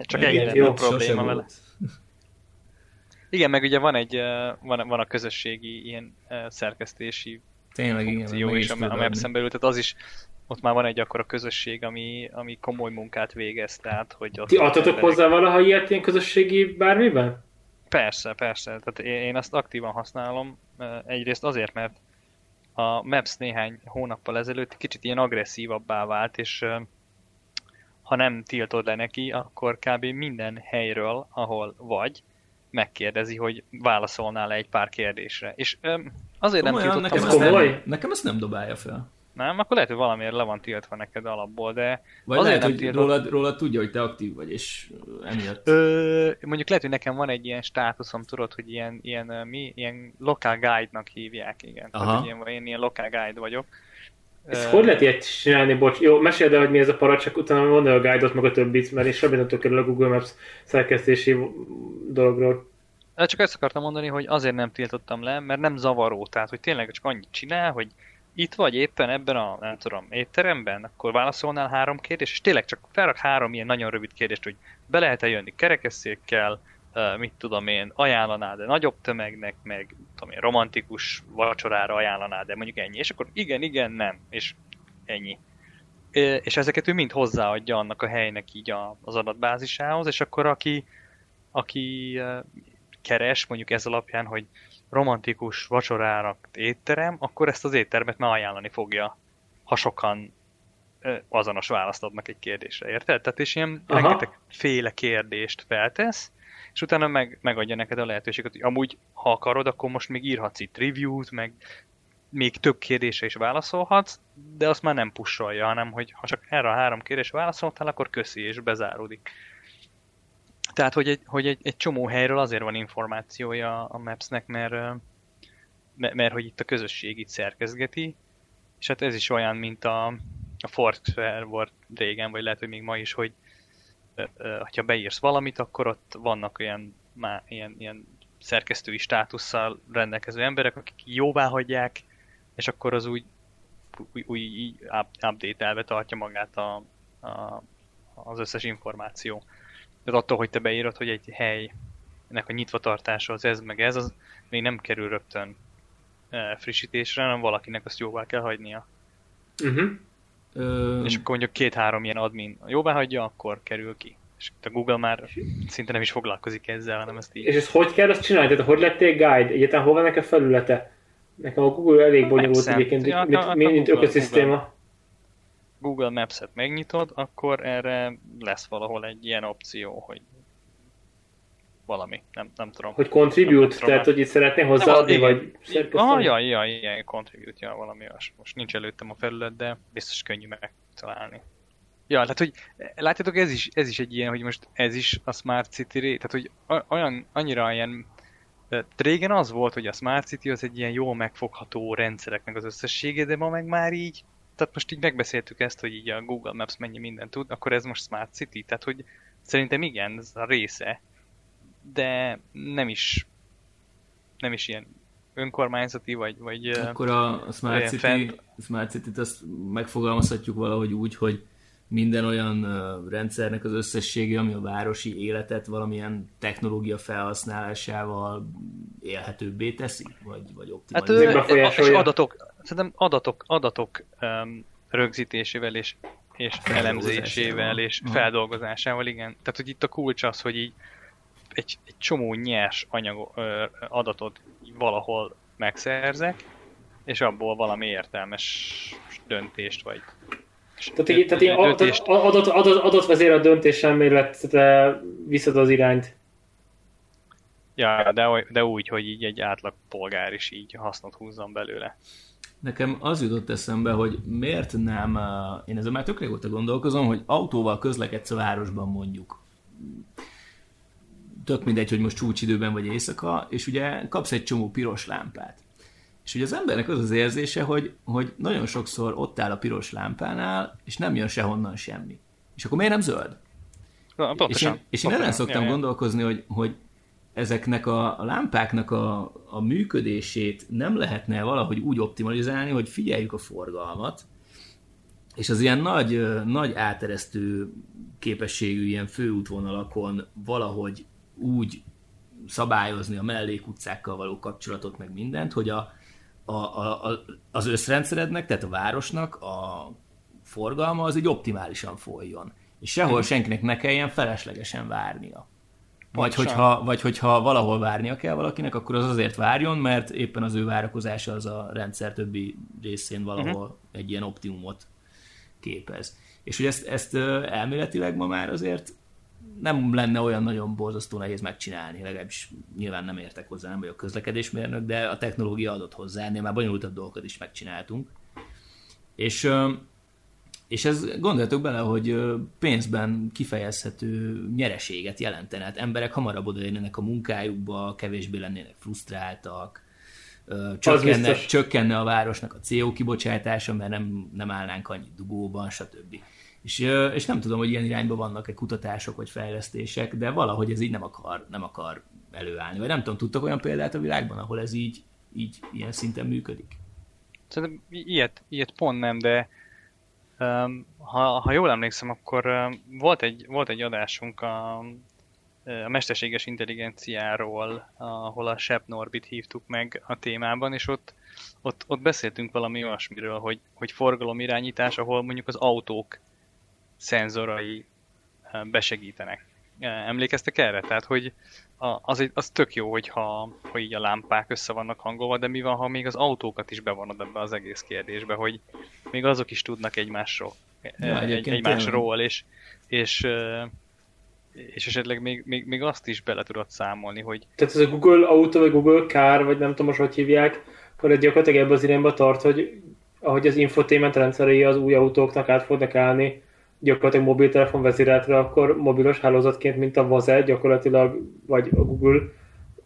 csak ennyi lenne a probléma vele. Igen, meg ugye van egy, van, van a közösségi ilyen szerkesztési Tényleg, funkció igen, is a, a Maps-en belül, tehát az is ott már van egy akkora közösség, ami, ami komoly munkát végez, tehát hogy ott... Ti adtatok emberek... hozzá valaha ilyet ilyen közösségi bármiben? Persze, persze. Tehát én azt aktívan használom. Egyrészt azért, mert a Maps néhány hónappal ezelőtt kicsit ilyen agresszívabbá vált, és ha nem tiltod le neki, akkor kb. minden helyről, ahol vagy, megkérdezi, hogy válaszolnál -e egy pár kérdésre. És azért Komolyan, nem tiltottam. Nekem, ezt nem, nekem ezt nem dobálja fel. Nem? Akkor lehet, hogy valamiért le van tiltva neked alapból, de Vagy azért lehet, nem hogy rólad, rólad tudja, hogy te aktív vagy, és emiatt. Ö, mondjuk lehet, hogy nekem van egy ilyen státuszom, tudod, hogy ilyen, ilyen, mi, ilyen local guide-nak hívják, igen. Aha. Tehát, hogy én, ilyen local guide vagyok. Ez Ö, hogy lehet ilyet csinálni, bocs? Jó, meséld el, hogy mi ez a para, csak utána mondd el a guide-ot, meg a többit, mert én semmi nem tudok a Google Maps szerkesztési dologról. Hát Csak ezt akartam mondani, hogy azért nem tiltottam le, mert nem zavaró. Tehát, hogy tényleg csak annyit csinál, hogy itt vagy éppen ebben a, nem tudom, étteremben, akkor válaszolnál három kérdést, és tényleg csak felrak három ilyen nagyon rövid kérdést, hogy be lehet-e jönni kerekesszékkel, mit tudom én, ajánlanád de nagyobb tömegnek, meg tudom én, romantikus vacsorára ajánlanád de mondjuk ennyi. És akkor igen, igen, nem, és ennyi. És ezeket ő mind hozzáadja annak a helynek így az adatbázisához, és akkor aki, aki keres, mondjuk ez alapján, hogy romantikus vacsorára étterem, akkor ezt az éttermet már ajánlani fogja, ha sokan azonos választ adnak egy kérdésre, érted? Tehát és ilyen Aha. rengeteg féle kérdést feltesz, és utána meg, megadja neked a lehetőséget, hogy amúgy, ha akarod, akkor most még írhatsz itt reviews, meg még több kérdésre is válaszolhatsz, de azt már nem pusolja, hanem hogy ha csak erre a három kérdésre válaszoltál, akkor köszi, és bezáródik. Tehát, hogy egy, hogy egy, egy csomó helyről azért van információja a Maps-nek, mert, mert, mert hogy itt a közösség itt szerkezgeti, és hát ez is olyan, mint a, a Foursquare volt régen, vagy lehet, hogy még ma is, hogy ha beírsz valamit, akkor ott vannak olyan, már ilyen, ilyen szerkesztői státusszal rendelkező emberek, akik jóvá hagyják, és akkor az úgy, úgy, úgy így up- update-elve tartja magát a, a, az összes információ. Tehát attól, hogy te beírod, hogy egy helynek a nyitva tartása az ez meg ez, az még nem kerül rögtön eh, frissítésre, hanem valakinek azt jóvá kell hagynia. Uh-huh. És akkor mondjuk két-három ilyen admin jóvá hagyja, akkor kerül ki. És a Google már szinte nem is foglalkozik ezzel, hanem ezt így... És ezt hogy kell azt csinálni? Tehát hogy lettél guide? Egyáltalán hol van nekem felülete? Nekem a Google elég bonyolult Maps-en. egyébként, mint, a- a mint, ökoszisztéma. Google Maps-et megnyitod, akkor erre lesz valahol egy ilyen opció, hogy valami, nem, nem tudom. Hogy contribute, Nem tudom, tehát hogy itt szeretnél hozzáadni, Nem, vagy szerkeszteni? Ah, ja, ja, ilyen contribute, ja, valami olyas. Most nincs előttem a felület, de biztos könnyű megtalálni. Ja, tehát hogy látjátok, ez is, ez is egy ilyen, hogy most ez is a Smart City tehát hogy olyan, annyira ilyen régen az volt, hogy a Smart City az egy ilyen jól megfogható rendszereknek az összessége, de ma meg már így, tehát most így megbeszéltük ezt, hogy így a Google Maps mennyi mindent tud, akkor ez most Smart City, tehát hogy szerintem igen, ez a része, de nem is nem is ilyen önkormányzati, vagy, vagy Akkor a Smart City, fent- Smart City-t azt megfogalmazhatjuk valahogy úgy, hogy minden olyan rendszernek az összessége, ami a városi életet valamilyen technológia felhasználásával élhetőbbé teszi, vagy, vagy Hát optimalizálja. befolyásolja. és adatok, szerintem adatok, adatok um, rögzítésével és, és elemzésével és Aha. feldolgozásával, igen. Tehát, hogy itt a kulcs az, hogy így egy, egy csomó nyers anyag, ö, adatot valahol megszerzek, és abból valami értelmes döntést, vagy Tehát, így, tehát így, ad- döntést, adott, adott, adott vezér a döntéselméletre viszed az irányt. ja, de, de úgy, hogy így egy átlag polgár is így hasznot húzzon belőle. Nekem az jutott eszembe, hogy miért nem, uh, én ezzel már tök régóta gondolkozom, hogy autóval közlekedsz a városban mondjuk. Tök mindegy, hogy most csúcsidőben vagy éjszaka, és ugye kapsz egy csomó piros lámpát. És ugye az embernek az az érzése, hogy, hogy nagyon sokszor ott áll a piros lámpánál, és nem jön sehonnan semmi. És akkor miért nem zöld? Na, És Pontosan. én, és én pontosan. ezen szoktam Ja, ja. gondolkozni, hogy, hogy ezeknek a, a lámpáknak a, a működését nem lehetne valahogy úgy optimalizálni, hogy figyeljük a forgalmat, és az ilyen nagy, nagy áteresztő képességű ilyen főútvonalakon valahogy úgy szabályozni a mellékutcákkal való kapcsolatot, meg mindent, hogy a, a, a, a, az összrendszerednek, tehát a városnak a forgalma az így optimálisan folyjon. És sehol senkinek ne kelljen feleslegesen várnia. Vagy hogyha, vagy hogyha valahol várnia kell valakinek, akkor az azért várjon, mert éppen az ő várakozása az a rendszer többi részén valahol uh-huh. egy ilyen optimumot képez. És hogy ezt, ezt elméletileg ma már azért nem lenne olyan nagyon borzasztó nehéz megcsinálni, legalábbis nyilván nem értek hozzá, nem vagyok közlekedésmérnök, de a technológia adott hozzá, ennél már bonyolultabb dolgokat is megcsináltunk. És, és ez gondoljatok bele, hogy pénzben kifejezhető nyereséget jelentene. Hát emberek hamarabb odaérnének a munkájukba, kevésbé lennének frusztráltak, csökkenne, csökkenne a városnak a CO kibocsátása, mert nem, nem állnánk annyi dugóban, stb. És, és nem tudom, hogy ilyen irányban vannak-e kutatások vagy fejlesztések, de valahogy ez így nem akar, nem akar előállni. Vagy nem tudom, tudtak olyan példát a világban, ahol ez így, így ilyen szinten működik? Szerintem ilyet, ilyet pont nem, de ha, ha jól emlékszem, akkor volt, egy, volt egy adásunk a, a mesterséges intelligenciáról, ahol a Shep Norbit hívtuk meg a témában, és ott, ott, ott beszéltünk valami olyasmiről, hogy, hogy forgalomirányítás, ahol mondjuk az autók szenzorai besegítenek. Emlékeztek erre? Tehát, hogy az, az tök jó, hogyha, hogy így a lámpák össze vannak hangolva, de mi van, ha még az autókat is bevonod ebbe az egész kérdésbe, hogy még azok is tudnak egymásról, ja, egy, egymásról, és, és, és esetleg még, még, még azt is bele tudod számolni, hogy... Tehát ez a Google Auto, vagy Google Car, vagy nem tudom most, hogy hívják, akkor ez gyakorlatilag ebbe az irányba tart, hogy ahogy az infotainment rendszerei az új autóknak át fognak állni, gyakorlatilag mobiltelefon vezéreltre, akkor mobilos hálózatként, mint a Vaze gyakorlatilag, vagy a Google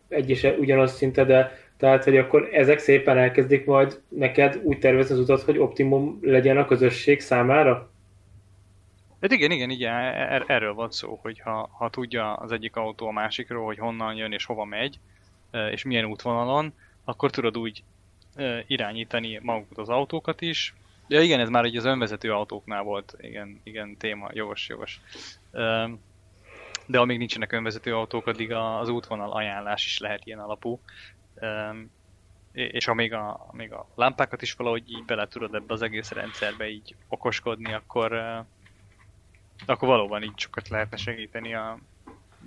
egy is ugyanaz szinte, de tehát, hogy akkor ezek szépen elkezdik majd neked úgy tervezni az utat, hogy optimum legyen a közösség számára? Hát igen, igen, igen, er, erről van szó, hogy ha, ha tudja az egyik autó a másikról, hogy honnan jön és hova megy, és milyen útvonalon, akkor tudod úgy irányítani magukat az autókat is, Ja igen, ez már ugye az önvezető autóknál volt, igen, igen, téma, jogos, jogos. De amíg nincsenek önvezető autók, addig az útvonal ajánlás is lehet ilyen alapú. És amíg a, amíg a lámpákat is valahogy így bele tudod ebbe az egész rendszerbe így okoskodni, akkor, akkor valóban így sokat lehetne segíteni a,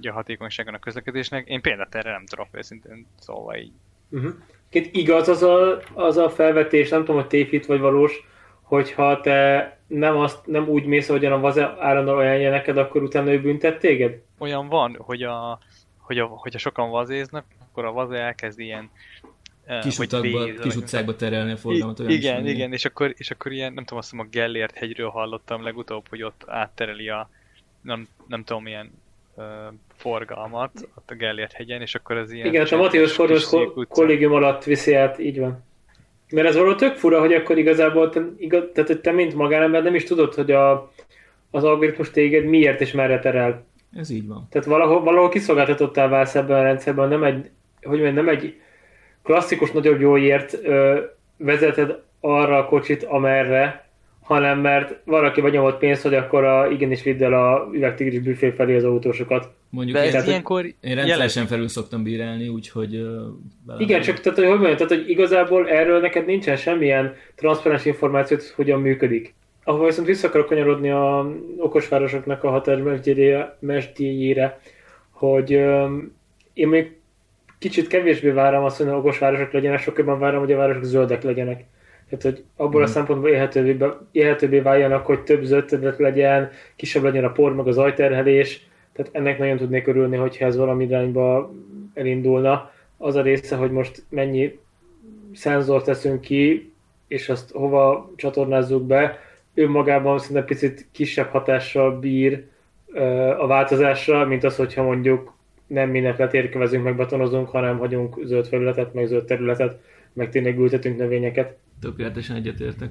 a hatékonyságon a közlekedésnek. Én például erre nem tudok őszintén szólva így. Uh-huh. igaz az a, az a felvetés, nem tudom, hogy tévhit vagy valós, hogyha te nem, azt, nem úgy mész, ahogyan a vaze állandóan ajánlja neked, akkor utána ő büntet téged? Olyan van, hogy a, hogy a, hogyha sokan vazéznak, akkor a vaze elkezd ilyen kis, utakba, víz, kis utcákba terelni a forgalmat. Olyan igen, is, igen, és akkor, és akkor ilyen, nem tudom, azt mondom, a Gellért hegyről hallottam legutóbb, hogy ott áttereli a, nem, nem tudom, milyen uh, forgalmat ott a Gellért hegyen, és akkor az ilyen... Igen, a Matthias Fordos kollégium alatt viszi át, így van. Mert ez való tök fura, hogy akkor igazából te, igaz, tehát, hogy te mint magánember nem is tudod, hogy a, az algoritmus téged miért és merre terel. Ez így van. Tehát valahol, valahol kiszolgáltatottál válsz ebben a rendszerben, nem egy, hogy mondjam, nem egy klasszikus nagyobb jóért ö, vezeted arra a kocsit, amerre, hanem mert valaki vagy nyomott pénzt, hogy akkor a, igenis vidd el a üvegtigris büfé felé az autósokat. Mondjuk De ez én, ilyenkor én rendszeresen felül szoktam bírálni, úgyhogy... Uh, Igen, csak tehát, hogy, hogy mondjam, tehát, hogy igazából erről neked nincsen semmilyen transzparens információ, hogy hogyan működik. Ahol viszont vissza akarok kanyarodni a okosvárosoknak a hatás mesdjéjére, hogy um, én még kicsit kevésbé várom azt, hogy okosvárosok legyenek, sokkal jobban várom, hogy a városok zöldek legyenek. Tehát, hogy abból mm. a mhm. szempontból élhetőbbé, élhetőbbé váljanak, hogy több zöld legyen, kisebb legyen a por, meg az ajterhelés, tehát ennek nagyon tudnék örülni, hogyha ez valami irányba elindulna. Az a része, hogy most mennyi szenzort teszünk ki, és azt hova csatornázzuk be, önmagában szerintem picit kisebb hatással bír a változásra, mint az, hogyha mondjuk nem mindenféle térkövezünk, meg betonozunk, hanem hagyunk zöld felületet, meg zöld területet, meg tényleg ültetünk növényeket. Tökéletesen egyetértek.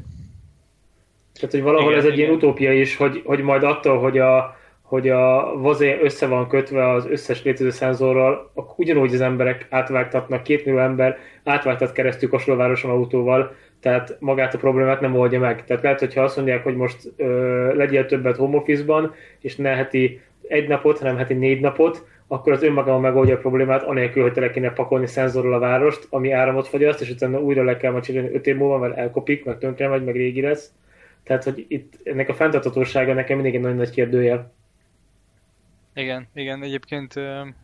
Tehát, hogy valahol igen, ez egy igen. ilyen utópia is, hogy, hogy majd attól, hogy a, hogy a vazé össze van kötve az összes létező szenzorral, akkor ugyanúgy az emberek átvágtatnak, két millió ember átvágtat keresztül Kasolvároson autóval, tehát magát a problémát nem oldja meg. Tehát lehet, hogyha azt mondják, hogy most ö, legyél többet home office-ban, és ne heti egy napot, hanem heti négy napot, akkor az önmagában megoldja a problémát, anélkül, hogy tele kéne pakolni szenzorral a várost, ami áramot fogyaszt, és utána újra le kell majd csinálni 5 év múlva, mert elkopik, meg tönkre megy, meg régi lesz. Tehát, hogy itt ennek a fenntartatósága nekem mindig egy nagyon nagy kérdője. Igen, igen, egyébként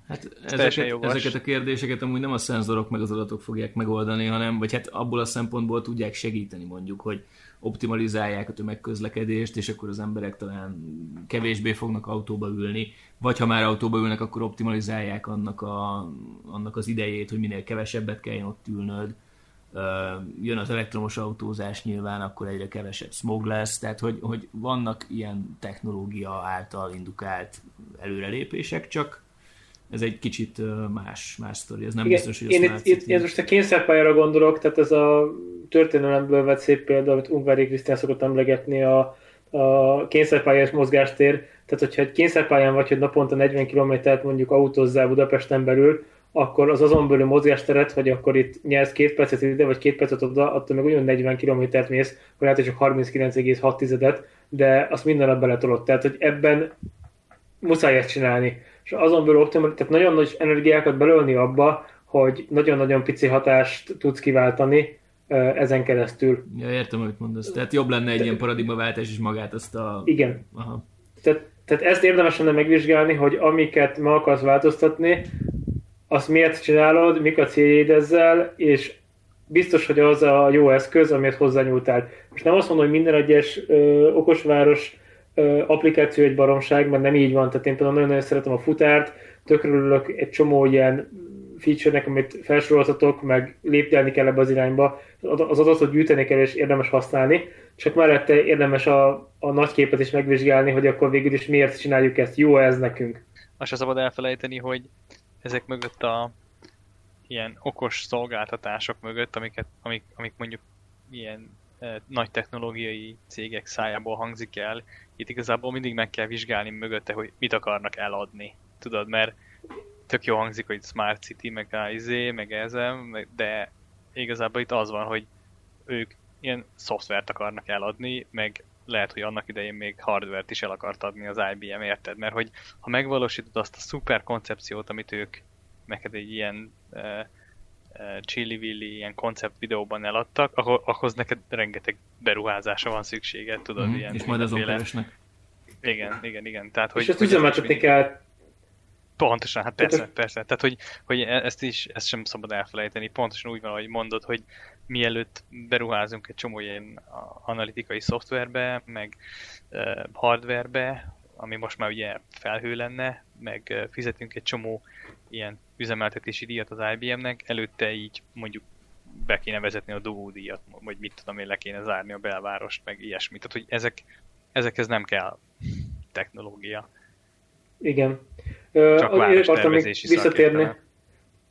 hát ezeket, ezeket a kérdéseket amúgy nem a szenzorok meg az adatok fogják megoldani, hanem, vagy hát abból a szempontból tudják segíteni mondjuk, hogy optimalizálják a tömegközlekedést, és akkor az emberek talán kevésbé fognak autóba ülni, vagy ha már autóba ülnek, akkor optimalizálják annak, a, annak az idejét, hogy minél kevesebbet kelljen ott ülnöd. jön az elektromos autózás nyilván, akkor egyre kevesebb smog lesz, tehát hogy, hogy vannak ilyen technológia által indukált előrelépések, csak ez egy kicsit más, más sztori, ez nem Igen, biztos, hogy én itt, itt, itt most a kényszerpályára gondolok, tehát ez a történelemből vett szép példa, amit Ungvári Krisztián szokott emlegetni, a, a kényszerpályás mozgástér, tehát hogyha egy kényszerpályán vagy, hogy naponta 40 kilométert mondjuk autózzál Budapesten belül, akkor az azon belül mozgásteret, hogy akkor itt nyersz két percet ide, vagy két percet oda, attól meg ugyan 40 kilométert mész, vagy lehet, hogy csak 39,6 tizedet, de azt minden nap beletolod. Tehát, hogy ebben muszáj ezt csinálni. És azon belül optimal, tehát nagyon nagy energiákat belölni abba, hogy nagyon-nagyon pici hatást tudsz kiváltani ezen keresztül. Ja, értem, amit mondasz. Tehát jobb lenne egy Te... ilyen paradigmaváltás is magát azt a... Igen. Aha. Tehát, tehát ezt érdemes lenne megvizsgálni, hogy amiket meg akarsz változtatni, azt miért csinálod, mik a céljaid ezzel, és biztos, hogy az a jó eszköz, amiért hozzányúltál. Most nem azt mondom, hogy minden egyes ö, okosváros applikáció egy baromság, mert nem így van. Tehát én például nagyon-nagyon szeretem a futárt, tökről egy csomó ilyen feature-nek, amit felsoroltatok, meg lépdelni kell ebbe az irányba, az adatot gyűjteni kell és érdemes használni, csak mellette érdemes a, a nagy képet is megvizsgálni, hogy akkor végül is miért csináljuk ezt, jó ez nekünk. Azt se szabad elfelejteni, hogy ezek mögött a ilyen okos szolgáltatások mögött, amiket, amik, amik mondjuk ilyen nagy technológiai cégek szájából hangzik el, itt igazából mindig meg kell vizsgálni mögötte, hogy mit akarnak eladni. Tudod, mert tök jó hangzik, hogy Smart City, meg izé, meg ezem, de igazából itt az van, hogy ők ilyen szoftvert akarnak eladni, meg lehet, hogy annak idején még hardvert is el akart adni az IBM, érted? Mert hogy ha megvalósítod azt a szuper koncepciót, amit ők neked egy ilyen uh, uh, chili-willi, ilyen koncept videóban eladtak, akkor, ahhoz neked rengeteg beruházása van szükséged, tudod, mm, ilyen... És majd azon keresnek. Igen, igen, igen. Tehát, hogy, és ezt üzemeltetni kell Pontosan, hát persze, persze. Tehát, hogy, hogy ezt is, ezt sem szabad elfelejteni. Pontosan úgy van, ahogy mondod, hogy mielőtt beruházunk egy csomó ilyen analitikai szoftverbe, meg uh, hardverbe, ami most már ugye felhő lenne, meg uh, fizetünk egy csomó ilyen üzemeltetési díjat az IBM-nek, előtte így mondjuk be kéne vezetni a dugódíjat, vagy mit tudom én, le kéne zárni a belvárost, meg ilyesmit. Tehát, hogy ezek, ezekhez nem kell technológia. Igen. Csak akartam még visszatérni,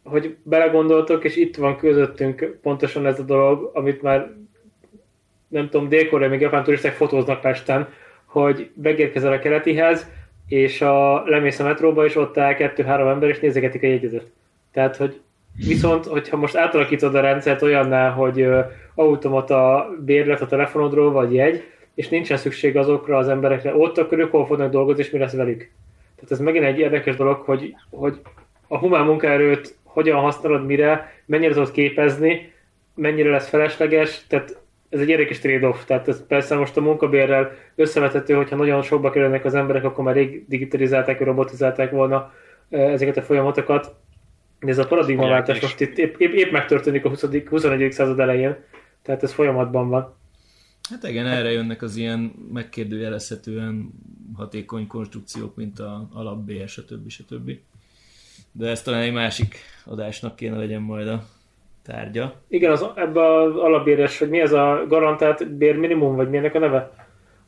hogy belegondoltok, és itt van közöttünk pontosan ez a dolog, amit már nem tudom, dél még japán turisták fotóznak Pesten, hogy megérkezel a keletihez, és a, lemész a metróba, és ott áll kettő-három ember, és nézegetik a jegyzetet. Tehát, hogy viszont, hogyha most átalakítod a rendszert olyanná, hogy automata bérlet a telefonodról, vagy jegy, és nincsen szükség azokra az emberekre ott, akkor ők hol fognak dolgozni, és mi lesz velük. Tehát ez megint egy érdekes dolog, hogy, hogy a humán munkaerőt hogyan használod mire, mennyire tudod képezni, mennyire lesz felesleges, tehát ez egy érdekes trade-off, tehát ez persze most a munkabérrel összevethető, hogyha nagyon sokba kerülnek az emberek, akkor már rég digitalizálták, robotizálták volna ezeket a folyamatokat, de ez a paradigmaváltás most itt épp, épp, épp megtörténik a 20. 21. század elején, tehát ez folyamatban van. Hát igen, erre jönnek az ilyen megkérdőjelezhetően hatékony konstrukciók, mint a alapbér, stb. stb. De ez talán egy másik adásnak kéne legyen majd a tárgya. Igen, az, ebbe az alapbéres, hogy mi ez a garantált bérminimum, vagy milyenek a neve?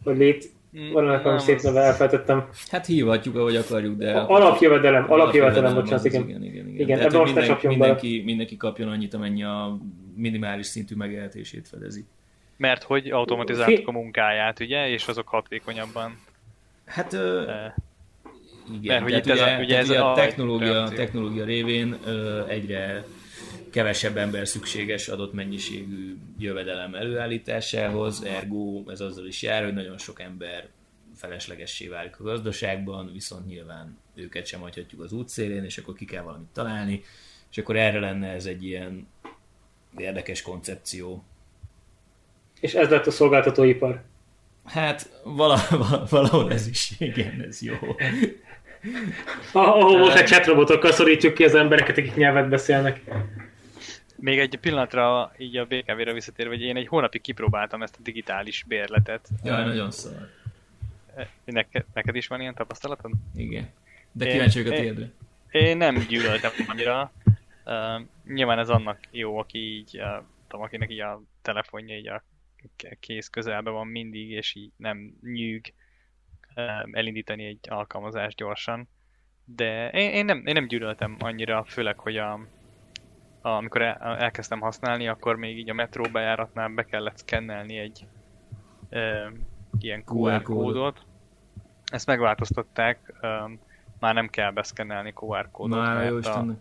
Vagy lét, mm, van ennek valami szép neve, elfelejtettem. Hát hívhatjuk, ahogy akarjuk, de... Alapjövedelem, alapjövedelem, bocsánat, igen. Igen, igen, igen. igen ebben most mindenki, mindenki, mindenki kapjon annyit, amennyi a minimális szintű megélhetését fedezi. Mert hogy automatizáltuk a munkáját, ugye, és azok hatékonyabban. Hát ö, igen, Mert hogy itt ugye, ez a, ugye ez a, a technológia, technológia révén ö, egyre kevesebb ember szükséges adott mennyiségű jövedelem előállításához, ergo ez azzal is jár, hogy nagyon sok ember feleslegessé válik a gazdaságban, viszont nyilván őket sem hagyhatjuk az útszélén, és akkor ki kell valamit találni, és akkor erre lenne ez egy ilyen érdekes koncepció, és ez lett a szolgáltatóipar. Hát valahol, valahol ez is, igen, ez jó. Ahol most egy chatrobotokkal szorítjuk ki az embereket, akik nyelvet beszélnek. Még egy pillanatra így a BKV-re visszatérve, hogy én egy hónapig kipróbáltam ezt a digitális bérletet. Jaj, nagyon szar. Neked, neked is van ilyen tapasztalatod? Igen. De kíváncsi vagyok a tiédre. Én nem gyűlöltem annyira. Uh, nyilván ez annak jó, aki így uh, láttam, akinek így a telefonja így a kéz közelben van mindig, és így nem nyűg elindítani egy alkalmazást gyorsan. De én, én, nem, én nem gyűlöltem annyira, főleg, hogy a, amikor el, elkezdtem használni, akkor még így a metró bejáratnál be kellett szkennelni egy e, ilyen QR, kódot. Ezt megváltoztatták, e, már nem kell beszkennelni QR kódot, Na, mert jó a Istennek.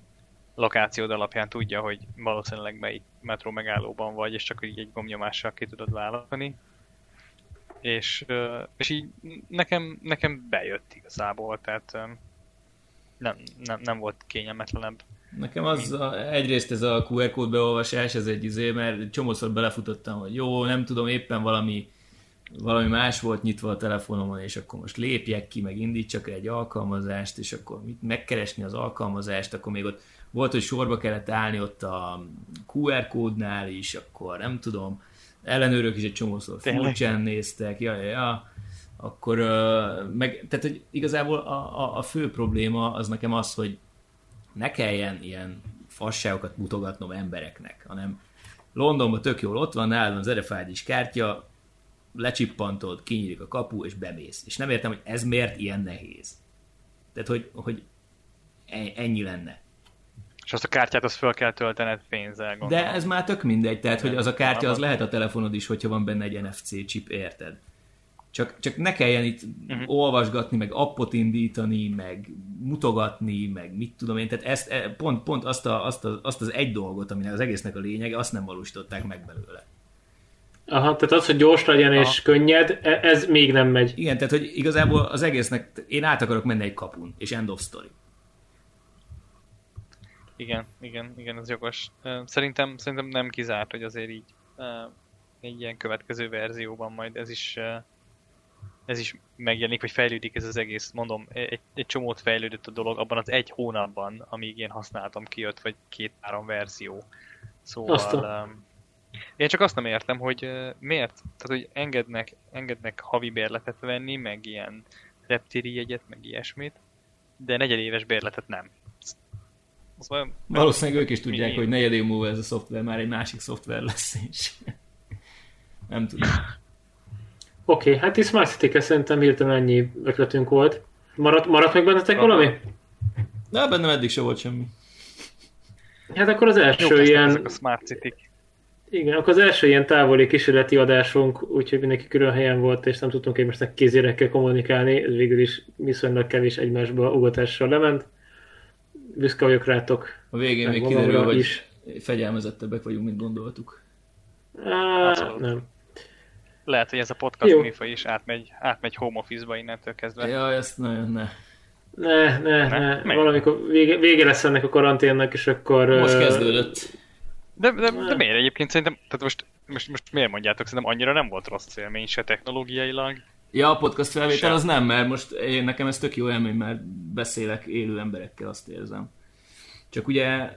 lokációd alapján tudja, hogy valószínűleg melyik metró megállóban vagy, és csak így egy gomnyomással ki tudod választani. És, és így nekem, nekem bejött igazából, tehát nem, nem, nem volt kényelmetlenebb. Nekem az a, egyrészt ez a QR kód beolvasás, ez egy izé, mert csomószor belefutottam, hogy jó, nem tudom, éppen valami valami más volt nyitva a telefonomon, és akkor most lépjek ki, meg indítsak egy alkalmazást, és akkor mit megkeresni az alkalmazást, akkor még ott volt, hogy sorba kellett állni ott a QR kódnál is, akkor nem tudom, ellenőrök is egy csomószor furcsán néztek, ja, ja, ja, akkor meg, tehát hogy igazából a, a, a fő probléma az nekem az, hogy ne kelljen ilyen fasságokat mutogatnom embereknek, hanem Londonban tök jól ott van, nálam az RFID-s kártya, lecsippantod, kinyílik a kapu, és bemész. És nem értem, hogy ez miért ilyen nehéz. Tehát, hogy, hogy e- ennyi lenne. És azt a kártyát azt föl kell töltened pénzzel, gondolom. De ez már tök mindegy, tehát, hogy az a kártya az lehet a telefonod is, hogyha van benne egy NFC chip, érted? Csak, csak ne kelljen itt uh-huh. olvasgatni, meg appot indítani, meg mutogatni, meg mit tudom én. Tehát ezt, e, pont, pont azt, a, azt, a, azt az egy dolgot, aminek az egésznek a lényege, azt nem valósították meg belőle. Aha, tehát az, hogy gyors legyen Aha. és könnyed, e- ez még nem megy. Igen, tehát hogy igazából az egésznek, én át akarok menni egy kapun, és end of story. Igen, igen, igen, ez jogos. Szerintem, szerintem nem kizárt, hogy azért így egy ilyen következő verzióban majd ez is ez is megjelenik, hogy fejlődik ez az egész, mondom, egy, egy csomót fejlődött a dolog abban az egy hónapban, amíg én használtam, kijött, vagy két-három verzió. Szóval Aztán. én csak azt nem értem, hogy miért, tehát hogy engednek, engednek havi bérletet venni, meg ilyen reptéri jegyet, meg ilyesmit, de negyedéves bérletet nem. Szóval, Valószínűleg ők is tudják, mi? hogy negyedév múlva ez a szoftver már egy másik szoftver lesz, és nem tudom. Oké, okay, hát itt Smart city szerintem hirtelen ennyi ötletünk volt. Maradt, maradt meg bennetek Aha. valami? De bennem eddig se volt semmi. Hát akkor az első Jó, ilyen... a Smart city Igen, akkor az első ilyen távoli kísérleti adásunk, úgyhogy mindenki külön helyen volt, és nem tudtunk egymásnak kézérekkel kommunikálni, ez végül is viszonylag kevés egymásba ugatással lement. Büszke vagyok rátok. A végén még kiderül, hogy is. fegyelmezettebbek vagyunk, mint gondoltuk. Á, nem. Lehet, hogy ez a podcast műfaj is átmegy, átmegy home office-ba innentől kezdve. Ja, ezt nagyon ne. Ne, ne, ne. ne. Valamikor vége, vége lesz ennek a karanténnak, és akkor... Most kezdődött. De, de, de miért egyébként szerintem, tehát most, most, most miért mondjátok, szerintem annyira nem volt rossz élmény se technológiailag. Ja, a podcast felvétel se. az nem, mert most én, nekem ez tök jó élmény, mert beszélek élő emberekkel, azt érzem. Csak ugye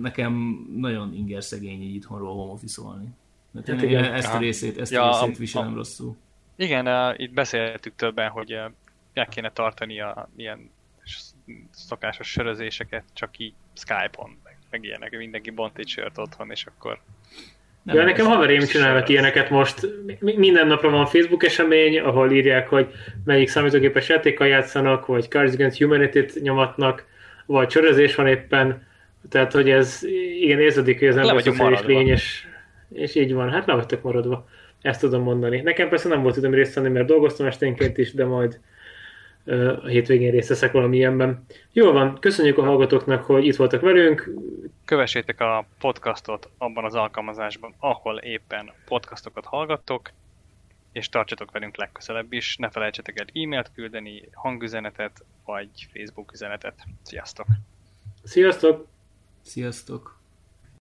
nekem nagyon inger szegény így itthonról home office-olni. Hát én igen. ezt a részét, ezt ja, a részét viselem a, rosszul. Igen, uh, itt beszéltük többen, hogy uh, meg kéne tartani a ilyen szokásos sörözéseket, csak így Skype-on, meg, meg ilyenek, mindenki bont egy sört otthon, és akkor nem ja, nekem haverém csinálnak ilyeneket most. Minden napra van Facebook esemény, ahol írják, hogy melyik számítógépes játékkal játszanak, vagy Cards Against Humanity-t nyomatnak, vagy csörözés van éppen. Tehát, hogy ez igen érződik, hogy az ember szociális lény, és és így van, hát le vagytok maradva. Ezt tudom mondani. Nekem persze nem volt időm részt venni, mert dolgoztam esténként is, de majd uh, a hétvégén részt veszek valamilyenben. Jól van, köszönjük a hallgatóknak, hogy itt voltak velünk. Kövessétek a podcastot abban az alkalmazásban, ahol éppen podcastokat hallgattok, és tartsatok velünk legközelebb is. Ne felejtsetek el e-mailt küldeni, hangüzenetet, vagy Facebook üzenetet. Sziasztok! Sziasztok! Sziasztok!